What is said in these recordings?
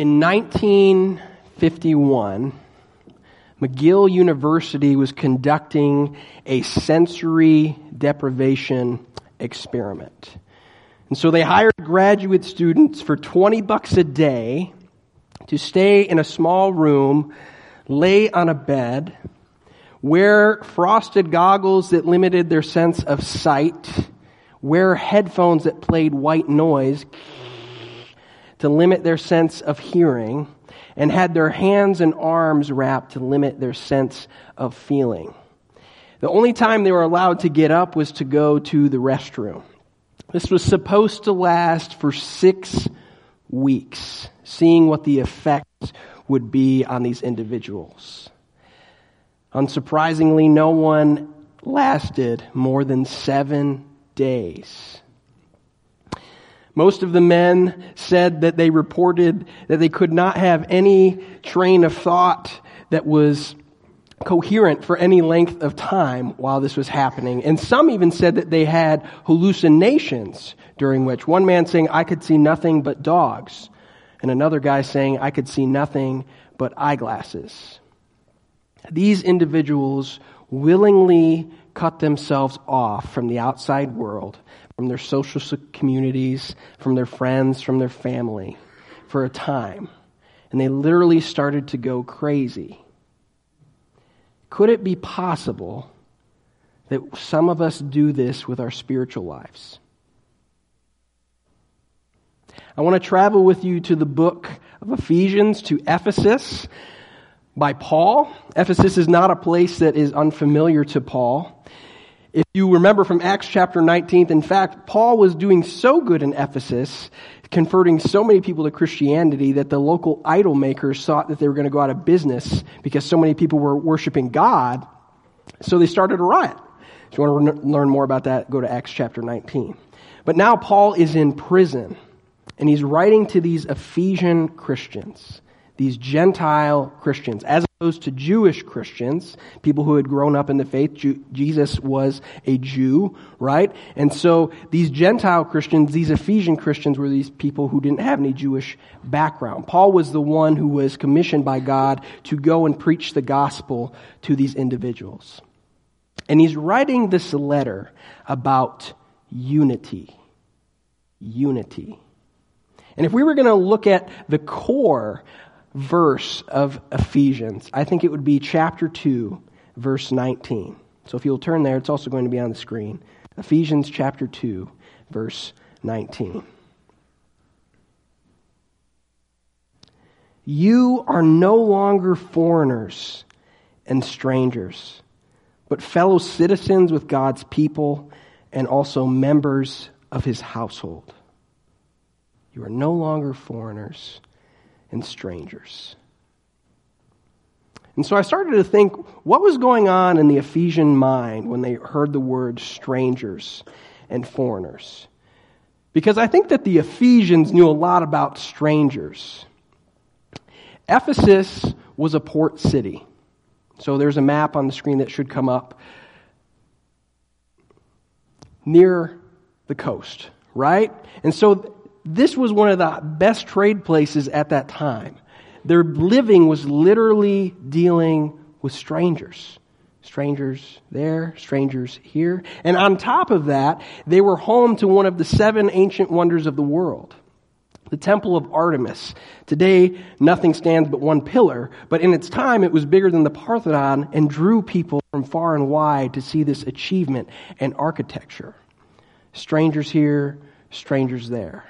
In 1951, McGill University was conducting a sensory deprivation experiment. And so they hired graduate students for 20 bucks a day to stay in a small room, lay on a bed, wear frosted goggles that limited their sense of sight, wear headphones that played white noise to limit their sense of hearing, and had their hands and arms wrapped to limit their sense of feeling. The only time they were allowed to get up was to go to the restroom. This was supposed to last for six weeks, seeing what the effects would be on these individuals. Unsurprisingly, no one lasted more than seven days. Most of the men said that they reported that they could not have any train of thought that was coherent for any length of time while this was happening. And some even said that they had hallucinations during which one man saying, I could see nothing but dogs, and another guy saying, I could see nothing but eyeglasses. These individuals willingly cut themselves off from the outside world, from their social communities, from their friends, from their family for a time. And they literally started to go crazy. Could it be possible that some of us do this with our spiritual lives? I want to travel with you to the book of Ephesians, to Ephesus by Paul. Ephesus is not a place that is unfamiliar to Paul. If you remember from Acts chapter 19, in fact, Paul was doing so good in Ephesus, converting so many people to Christianity that the local idol makers thought that they were going to go out of business because so many people were worshiping God. So they started a riot. If you want to learn more about that, go to Acts chapter 19. But now Paul is in prison and he's writing to these Ephesian Christians these Gentile Christians, as opposed to Jewish Christians, people who had grown up in the faith. Jesus was a Jew, right? And so these Gentile Christians, these Ephesian Christians, were these people who didn't have any Jewish background. Paul was the one who was commissioned by God to go and preach the gospel to these individuals. And he's writing this letter about unity. Unity. And if we were going to look at the core verse of Ephesians. I think it would be chapter 2, verse 19. So if you'll turn there, it's also going to be on the screen. Ephesians chapter 2, verse 19. You are no longer foreigners and strangers, but fellow citizens with God's people and also members of his household. You are no longer foreigners and strangers. And so I started to think what was going on in the Ephesian mind when they heard the word strangers and foreigners. Because I think that the Ephesians knew a lot about strangers. Ephesus was a port city. So there's a map on the screen that should come up near the coast, right? And so this was one of the best trade places at that time. Their living was literally dealing with strangers. Strangers there, strangers here. And on top of that, they were home to one of the seven ancient wonders of the world. The Temple of Artemis. Today, nothing stands but one pillar, but in its time, it was bigger than the Parthenon and drew people from far and wide to see this achievement and architecture. Strangers here, strangers there.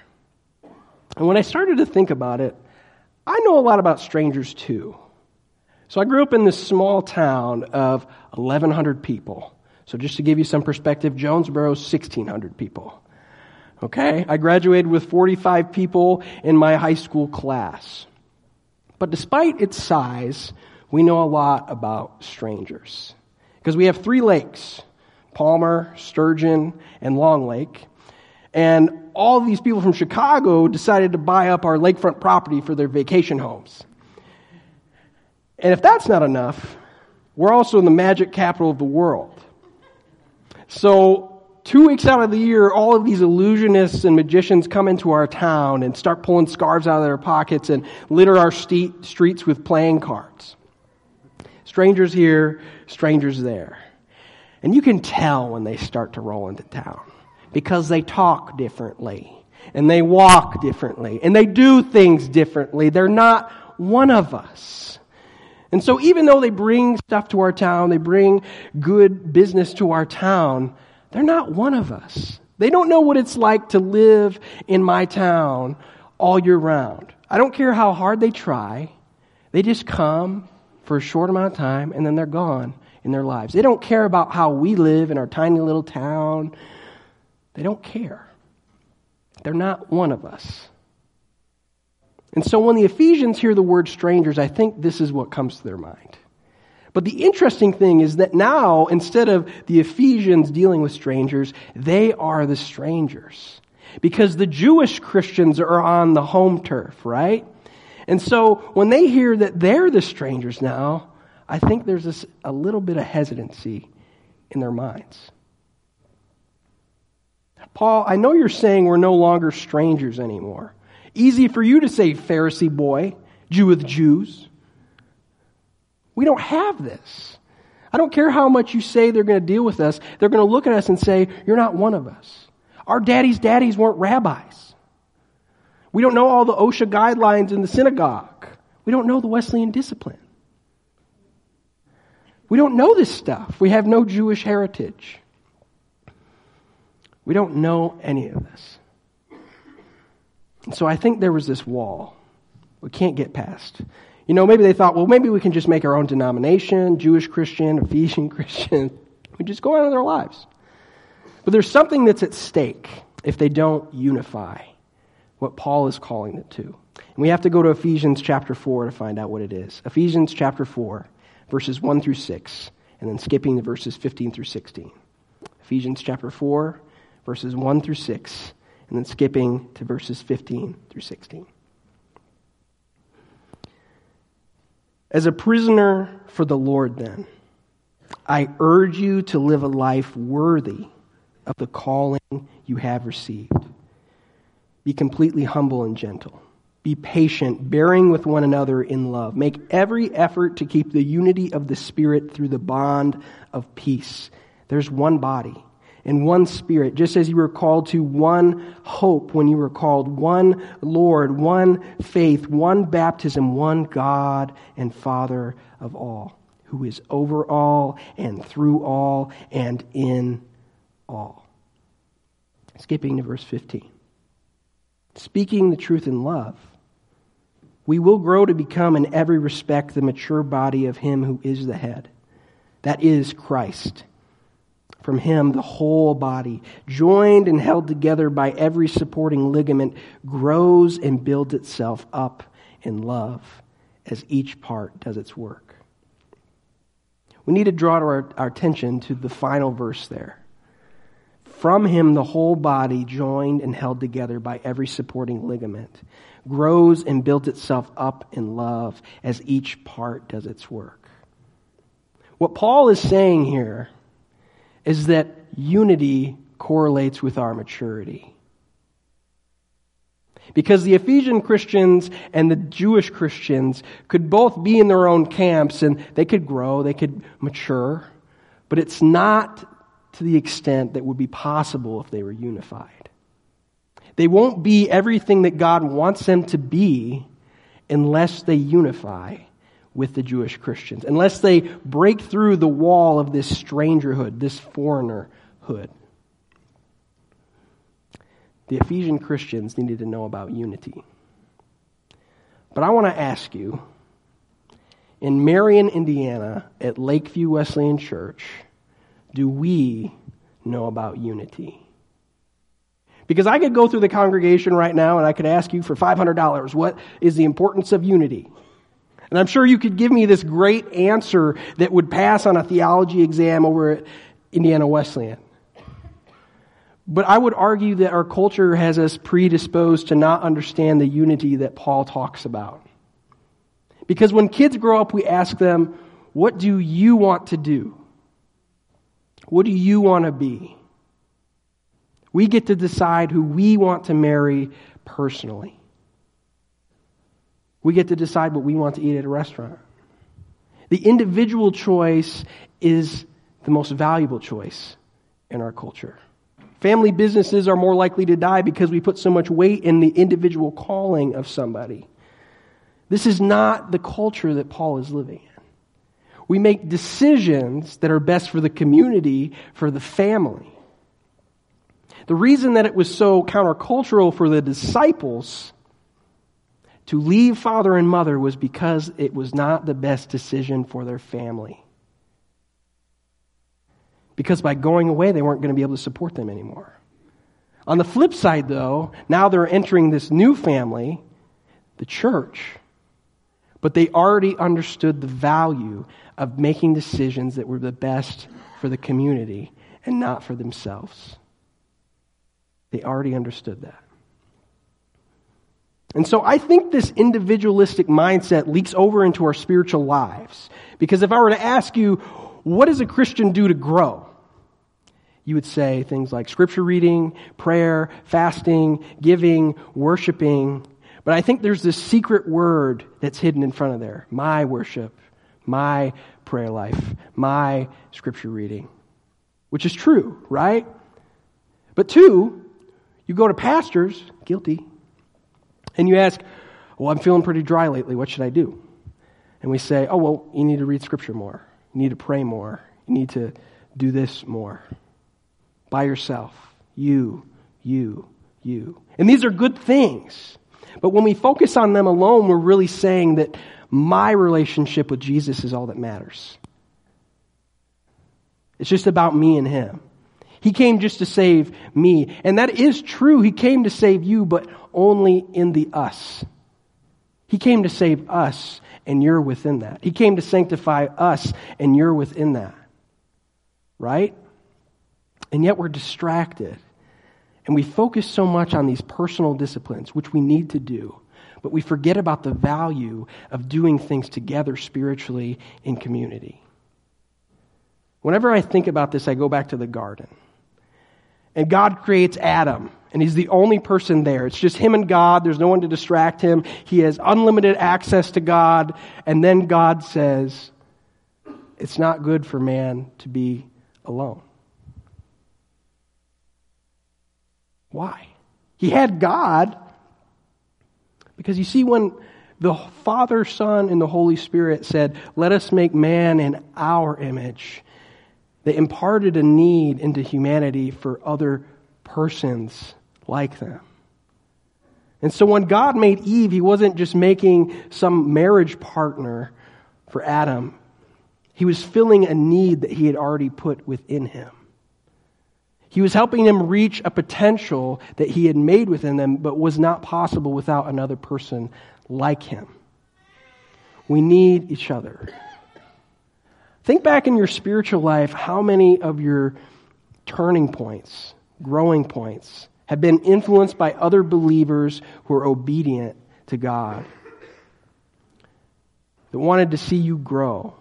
And when I started to think about it, I know a lot about strangers too. So I grew up in this small town of 1,100 people. So just to give you some perspective, Jonesboro, 1,600 people. Okay? I graduated with 45 people in my high school class. But despite its size, we know a lot about strangers. Because we have three lakes Palmer, Sturgeon, and Long Lake. And all these people from Chicago decided to buy up our lakefront property for their vacation homes. And if that's not enough, we're also in the magic capital of the world. So two weeks out of the year, all of these illusionists and magicians come into our town and start pulling scarves out of their pockets and litter our streets with playing cards. Strangers here, strangers there. And you can tell when they start to roll into town because they talk differently and they walk differently and they do things differently. They're not one of us. And so even though they bring stuff to our town, they bring good business to our town, they're not one of us. They don't know what it's like to live in my town all year round. I don't care how hard they try. They just come for a short amount of time and then they're gone in their lives. They don't care about how we live in our tiny little town. They don't care. They're not one of us. And so when the Ephesians hear the word strangers, I think this is what comes to their mind. But the interesting thing is that now, instead of the Ephesians dealing with strangers, they are the strangers. Because the Jewish Christians are on the home turf, right? And so when they hear that they're the strangers now, I think there's this, a little bit of hesitancy in their minds. Paul, I know you're saying we're no longer strangers anymore. Easy for you to say, Pharisee boy, Jew with Jews. We don't have this. I don't care how much you say they're going to deal with us, they're going to look at us and say, You're not one of us. Our daddy's daddies weren't rabbis. We don't know all the OSHA guidelines in the synagogue. We don't know the Wesleyan discipline. We don't know this stuff. We have no Jewish heritage. We don't know any of this. So I think there was this wall we can't get past. You know, maybe they thought, well, maybe we can just make our own denomination, Jewish Christian, Ephesian Christian. We just go on with our lives. But there's something that's at stake if they don't unify what Paul is calling it to. And we have to go to Ephesians chapter 4 to find out what it is. Ephesians chapter 4, verses 1 through 6, and then skipping the verses 15 through 16. Ephesians chapter 4, verses 1 through 6, and then skipping to verses 15 through 16. As a prisoner for the Lord, then, I urge you to live a life worthy of the calling you have received. Be completely humble and gentle. Be patient, bearing with one another in love. Make every effort to keep the unity of the Spirit through the bond of peace. There's one body and one Spirit, just as you were called to one hope when you were called, one Lord, one faith, one baptism, one God and Father of all, who is over all and through all and in all. Skipping to verse 15. Speaking the truth in love, we will grow to become in every respect the mature body of Him who is the head. That is Christ from him, the whole body, joined and held together by every supporting ligament, grows and builds itself up in love as each part does its work. We need to draw our, our attention to the final verse there. From him, the whole body, joined and held together by every supporting ligament, grows and builds itself up in love as each part does its work. What Paul is saying here is that unity correlates with our maturity. Because the Ephesian Christians and the Jewish Christians could both be in their own camps and they could grow, they could mature, but it's not to the extent that would be possible if they were unified. They won't be everything that God wants them to be unless they unify with the Jewish Christians, unless they break through the wall of this strangerhood, this foreignerhood. The Ephesian Christians needed to know about unity. But I want to ask you in Marion, Indiana, at Lakeview Wesleyan Church, do we know about unity? Because I could go through the congregation right now and I could ask you for $500 what is the importance of unity? And I'm sure you could give me this great answer that would pass on a theology exam over at Indiana Wesleyan. But I would argue that our culture has us predisposed to not understand the unity that Paul talks about. Because when kids grow up, we ask them, What do you want to do? What do you want to be? We get to decide who we want to marry personally. We get to decide what we want to eat at a restaurant. The individual choice is the most valuable choice in our culture. Family businesses are more likely to die because we put so much weight in the individual calling of somebody. This is not the culture that Paul is living in. We make decisions that are best for the community, for the family. The reason that it was so countercultural for the disciples to leave father and mother was because it was not the best decision for their family. Because by going away, they weren't going to be able to support them anymore. On the flip side, though, now they're entering this new family, the church, but they already understood the value of making decisions that were the best for the community and not for themselves. They already understood that. And so I think this individualistic mindset leaks over into our spiritual lives. Because if I were to ask you, what does a Christian do to grow? You would say things like scripture reading, prayer, fasting, giving, worshiping. But I think there's this secret word that's hidden in front of there my worship, my prayer life, my scripture reading, which is true, right? But two, you go to pastors, guilty, and you ask, Well, I'm feeling pretty dry lately. What should I do? And we say, Oh, well, you need to read Scripture more. You need to pray more. You need to do this more. By yourself. You, you, you. And these are good things. But when we focus on them alone, we're really saying that my relationship with Jesus is all that matters. It's just about me and Him. He came just to save me. And that is true. He came to save you, but only in the us. He came to save us, and you're within that. He came to sanctify us, and you're within that. Right? And yet we're distracted. And we focus so much on these personal disciplines, which we need to do, but we forget about the value of doing things together spiritually in community. Whenever I think about this, I go back to the garden. And God creates Adam, and he's the only person there. It's just him and God. There's no one to distract him. He has unlimited access to God. And then God says, It's not good for man to be alone. Why? He had God. Because you see, when the Father, Son, and the Holy Spirit said, Let us make man in our image, they imparted a need into humanity for other persons like them. And so when God made Eve, he wasn't just making some marriage partner for Adam. He was filling a need that he had already put within him. He was helping him reach a potential that he had made within them, but was not possible without another person like him. We need each other. Think back in your spiritual life how many of your turning points, growing points, have been influenced by other believers who are obedient to God, that wanted to see you grow.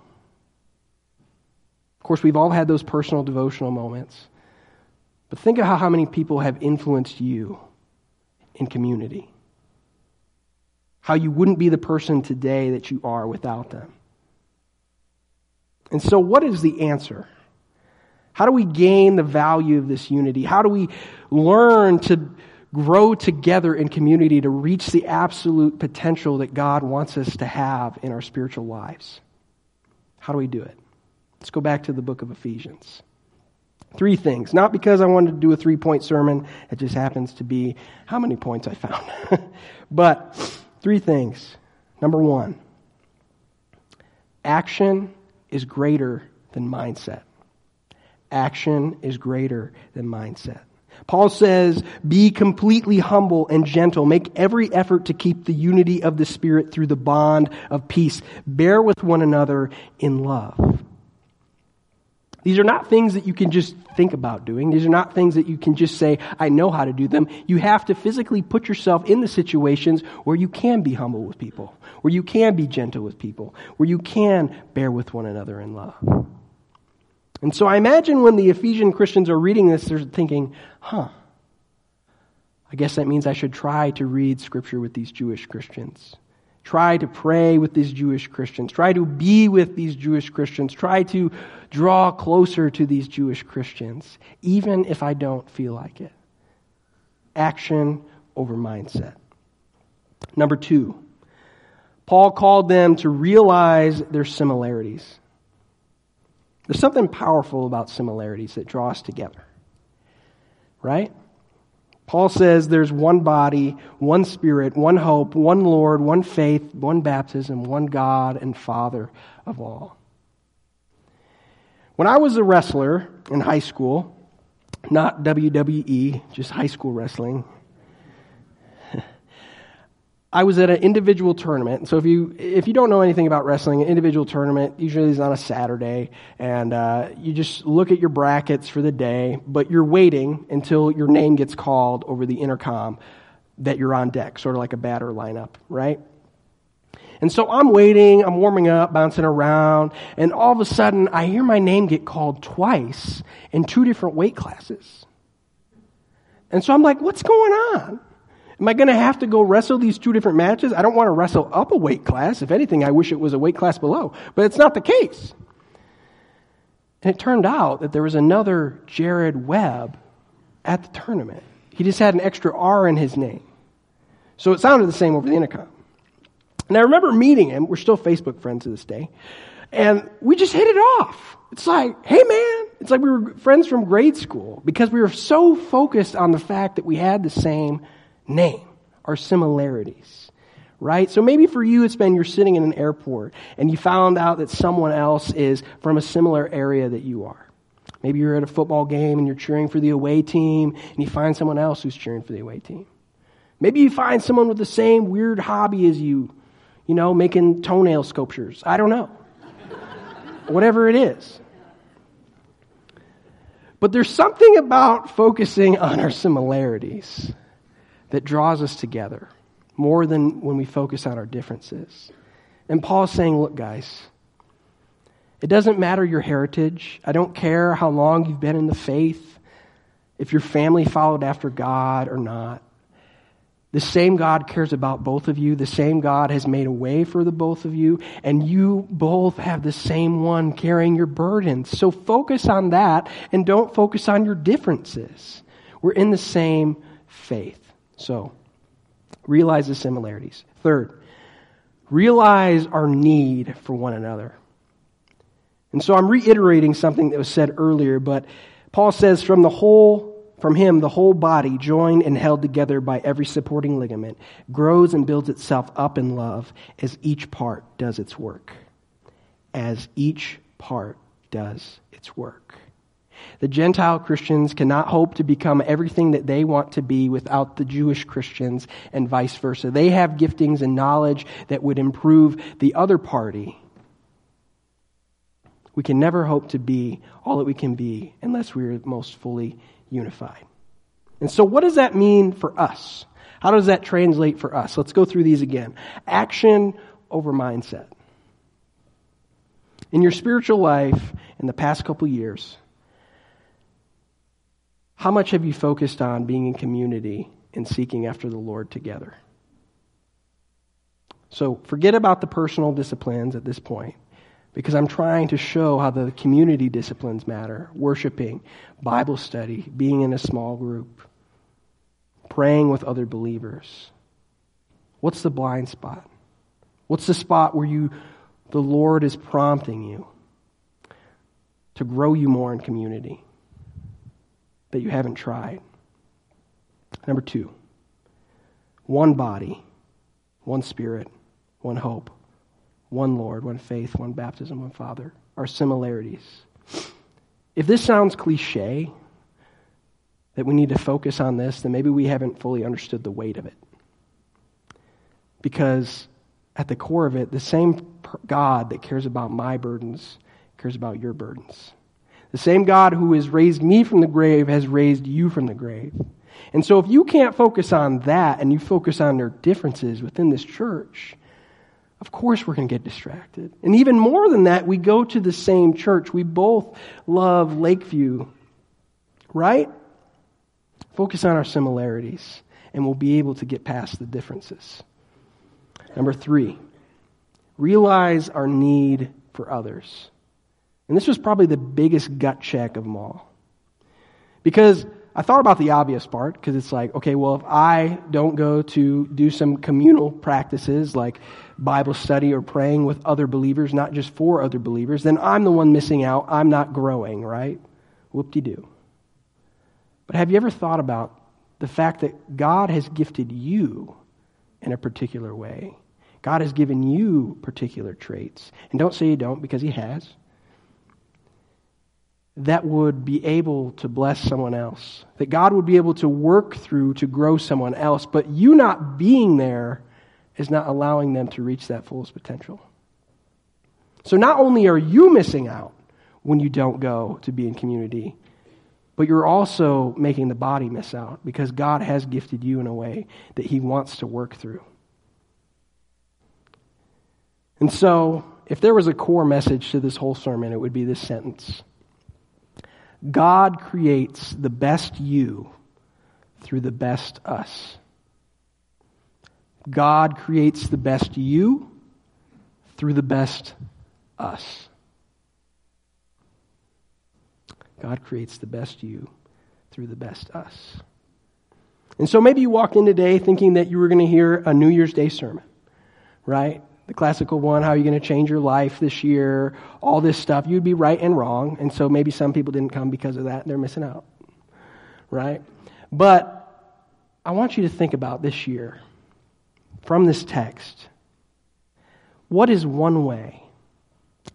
Of course, we've all had those personal devotional moments. But think of how, how many people have influenced you in community. How you wouldn't be the person today that you are without them. And so, what is the answer? How do we gain the value of this unity? How do we learn to grow together in community to reach the absolute potential that God wants us to have in our spiritual lives? How do we do it? Let's go back to the book of Ephesians. Three things. Not because I wanted to do a three point sermon, it just happens to be how many points I found. but three things. Number one, action is greater than mindset. Action is greater than mindset. Paul says, Be completely humble and gentle. Make every effort to keep the unity of the Spirit through the bond of peace. Bear with one another in love. These are not things that you can just think about doing. These are not things that you can just say, I know how to do them. You have to physically put yourself in the situations where you can be humble with people, where you can be gentle with people, where you can bear with one another in love. And so I imagine when the Ephesian Christians are reading this, they're thinking, huh, I guess that means I should try to read Scripture with these Jewish Christians. Try to pray with these Jewish Christians. Try to be with these Jewish Christians. Try to draw closer to these Jewish Christians, even if I don't feel like it. Action over mindset. Number two, Paul called them to realize their similarities. There's something powerful about similarities that draw us together, right? Paul says there's one body, one spirit, one hope, one Lord, one faith, one baptism, one God and Father of all. When I was a wrestler in high school, not WWE, just high school wrestling, I was at an individual tournament. So if you if you don't know anything about wrestling, an individual tournament usually is on a Saturday, and uh, you just look at your brackets for the day, but you're waiting until your name gets called over the intercom that you're on deck, sort of like a batter lineup, right? And so I'm waiting, I'm warming up, bouncing around, and all of a sudden I hear my name get called twice in two different weight classes. And so I'm like, what's going on? Am I going to have to go wrestle these two different matches? I don't want to wrestle up a weight class. If anything, I wish it was a weight class below. But it's not the case. And it turned out that there was another Jared Webb at the tournament. He just had an extra R in his name. So it sounded the same over the intercom. And I remember meeting him. We're still Facebook friends to this day. And we just hit it off. It's like, hey man, it's like we were friends from grade school because we were so focused on the fact that we had the same name, our similarities, right? So maybe for you, it's been you're sitting in an airport and you found out that someone else is from a similar area that you are. Maybe you're at a football game and you're cheering for the away team and you find someone else who's cheering for the away team. Maybe you find someone with the same weird hobby as you, you know, making toenail sculptures. I don't know. Whatever it is. But there's something about focusing on our similarities that draws us together more than when we focus on our differences. And Paul's saying, look, guys, it doesn't matter your heritage. I don't care how long you've been in the faith, if your family followed after God or not. The same God cares about both of you. The same God has made a way for the both of you. And you both have the same one carrying your burdens. So focus on that and don't focus on your differences. We're in the same faith. So, realize the similarities. Third, realize our need for one another. And so I'm reiterating something that was said earlier, but Paul says from the whole from him the whole body joined and held together by every supporting ligament grows and builds itself up in love as each part does its work. As each part does its work. The Gentile Christians cannot hope to become everything that they want to be without the Jewish Christians and vice versa. They have giftings and knowledge that would improve the other party. We can never hope to be all that we can be unless we are most fully unified. And so, what does that mean for us? How does that translate for us? Let's go through these again. Action over mindset. In your spiritual life in the past couple years, how much have you focused on being in community and seeking after the Lord together? So forget about the personal disciplines at this point because I'm trying to show how the community disciplines matter worshiping, Bible study, being in a small group, praying with other believers. What's the blind spot? What's the spot where you the Lord is prompting you to grow you more in community? That you haven't tried. Number two, one body, one spirit, one hope, one Lord, one faith, one baptism, one Father. are similarities. If this sounds cliche, that we need to focus on this, then maybe we haven't fully understood the weight of it. Because at the core of it, the same God that cares about my burdens cares about your burdens. The same God who has raised me from the grave has raised you from the grave. And so if you can't focus on that and you focus on their differences within this church, of course we're going to get distracted. And even more than that, we go to the same church. We both love Lakeview, right? Focus on our similarities and we'll be able to get past the differences. Number three, realize our need for others. And this was probably the biggest gut check of them all. Because I thought about the obvious part, because it's like, okay, well, if I don't go to do some communal practices like Bible study or praying with other believers, not just for other believers, then I'm the one missing out. I'm not growing, right? Whoop de doo. But have you ever thought about the fact that God has gifted you in a particular way? God has given you particular traits. And don't say you don't, because He has. That would be able to bless someone else. That God would be able to work through to grow someone else. But you not being there is not allowing them to reach that fullest potential. So not only are you missing out when you don't go to be in community, but you're also making the body miss out because God has gifted you in a way that He wants to work through. And so, if there was a core message to this whole sermon, it would be this sentence God creates the best you through the best us. God creates the best you through the best us. God creates the best you through the best us. And so maybe you walked in today thinking that you were going to hear a New Year's Day sermon, right? The classical one, how are you going to change your life this year, all this stuff. You'd be right and wrong. And so maybe some people didn't come because of that. They're missing out, right? But I want you to think about this year from this text. What is one way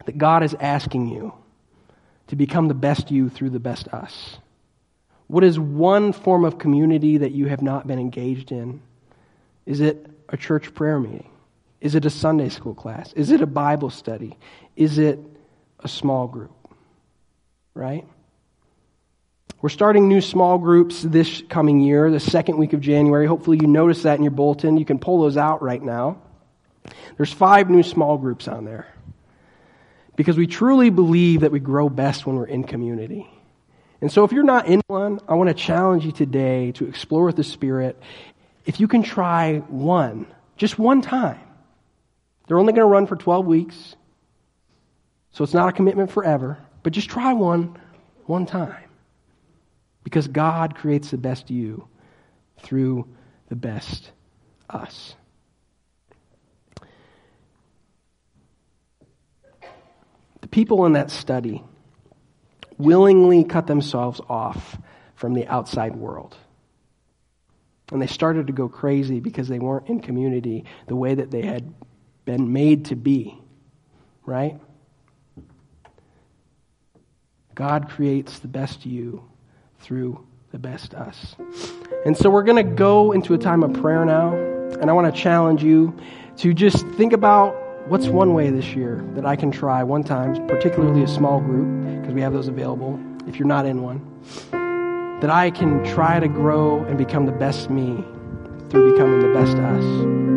that God is asking you to become the best you through the best us? What is one form of community that you have not been engaged in? Is it a church prayer meeting? Is it a Sunday school class? Is it a Bible study? Is it a small group? Right? We're starting new small groups this coming year, the second week of January. Hopefully, you notice that in your bulletin. You can pull those out right now. There's five new small groups on there because we truly believe that we grow best when we're in community. And so, if you're not in one, I want to challenge you today to explore with the Spirit. If you can try one, just one time, they're only going to run for 12 weeks, so it's not a commitment forever, but just try one one time. Because God creates the best you through the best us. The people in that study willingly cut themselves off from the outside world. And they started to go crazy because they weren't in community the way that they had been made to be, right? God creates the best you through the best us. And so we're going to go into a time of prayer now. And I want to challenge you to just think about what's one way this year that I can try one time, particularly a small group, because we have those available if you're not in one, that I can try to grow and become the best me through becoming the best us.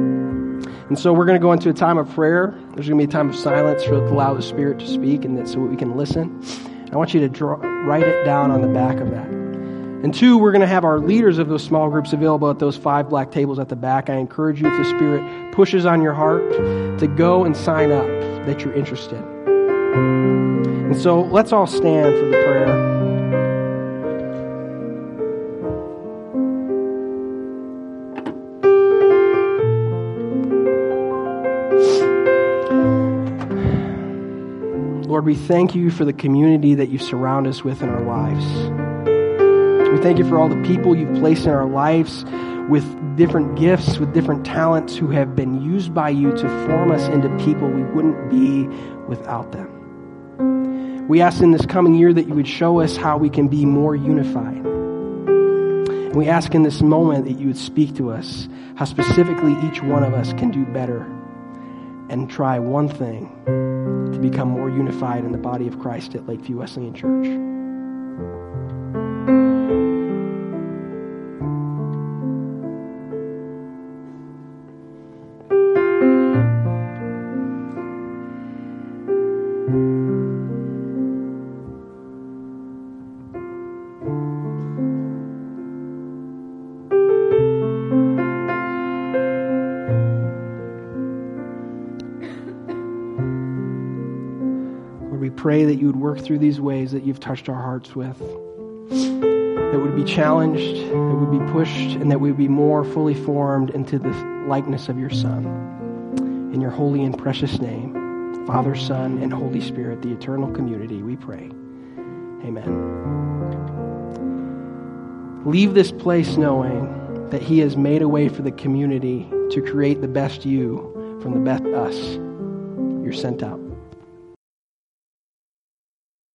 And so we're going to go into a time of prayer. There's going to be a time of silence to allow the Spirit to speak and that so we can listen. I want you to draw, write it down on the back of that. And two, we're going to have our leaders of those small groups available at those five black tables at the back. I encourage you, if the Spirit pushes on your heart, to go and sign up that you're interested. And so let's all stand for the prayer. Lord, we thank you for the community that you surround us with in our lives. We thank you for all the people you've placed in our lives with different gifts, with different talents who have been used by you to form us into people we wouldn't be without them. We ask in this coming year that you would show us how we can be more unified. And we ask in this moment that you would speak to us how specifically each one of us can do better and try one thing to become more unified in the body of Christ at Lakeview Wesleyan Church. Pray that you would work through these ways that you've touched our hearts with. That would be challenged, that would be pushed, and that we would be more fully formed into the likeness of your Son. In your holy and precious name, Father, Son, and Holy Spirit, the eternal community, we pray. Amen. Leave this place knowing that He has made a way for the community to create the best you from the best us. You're sent out.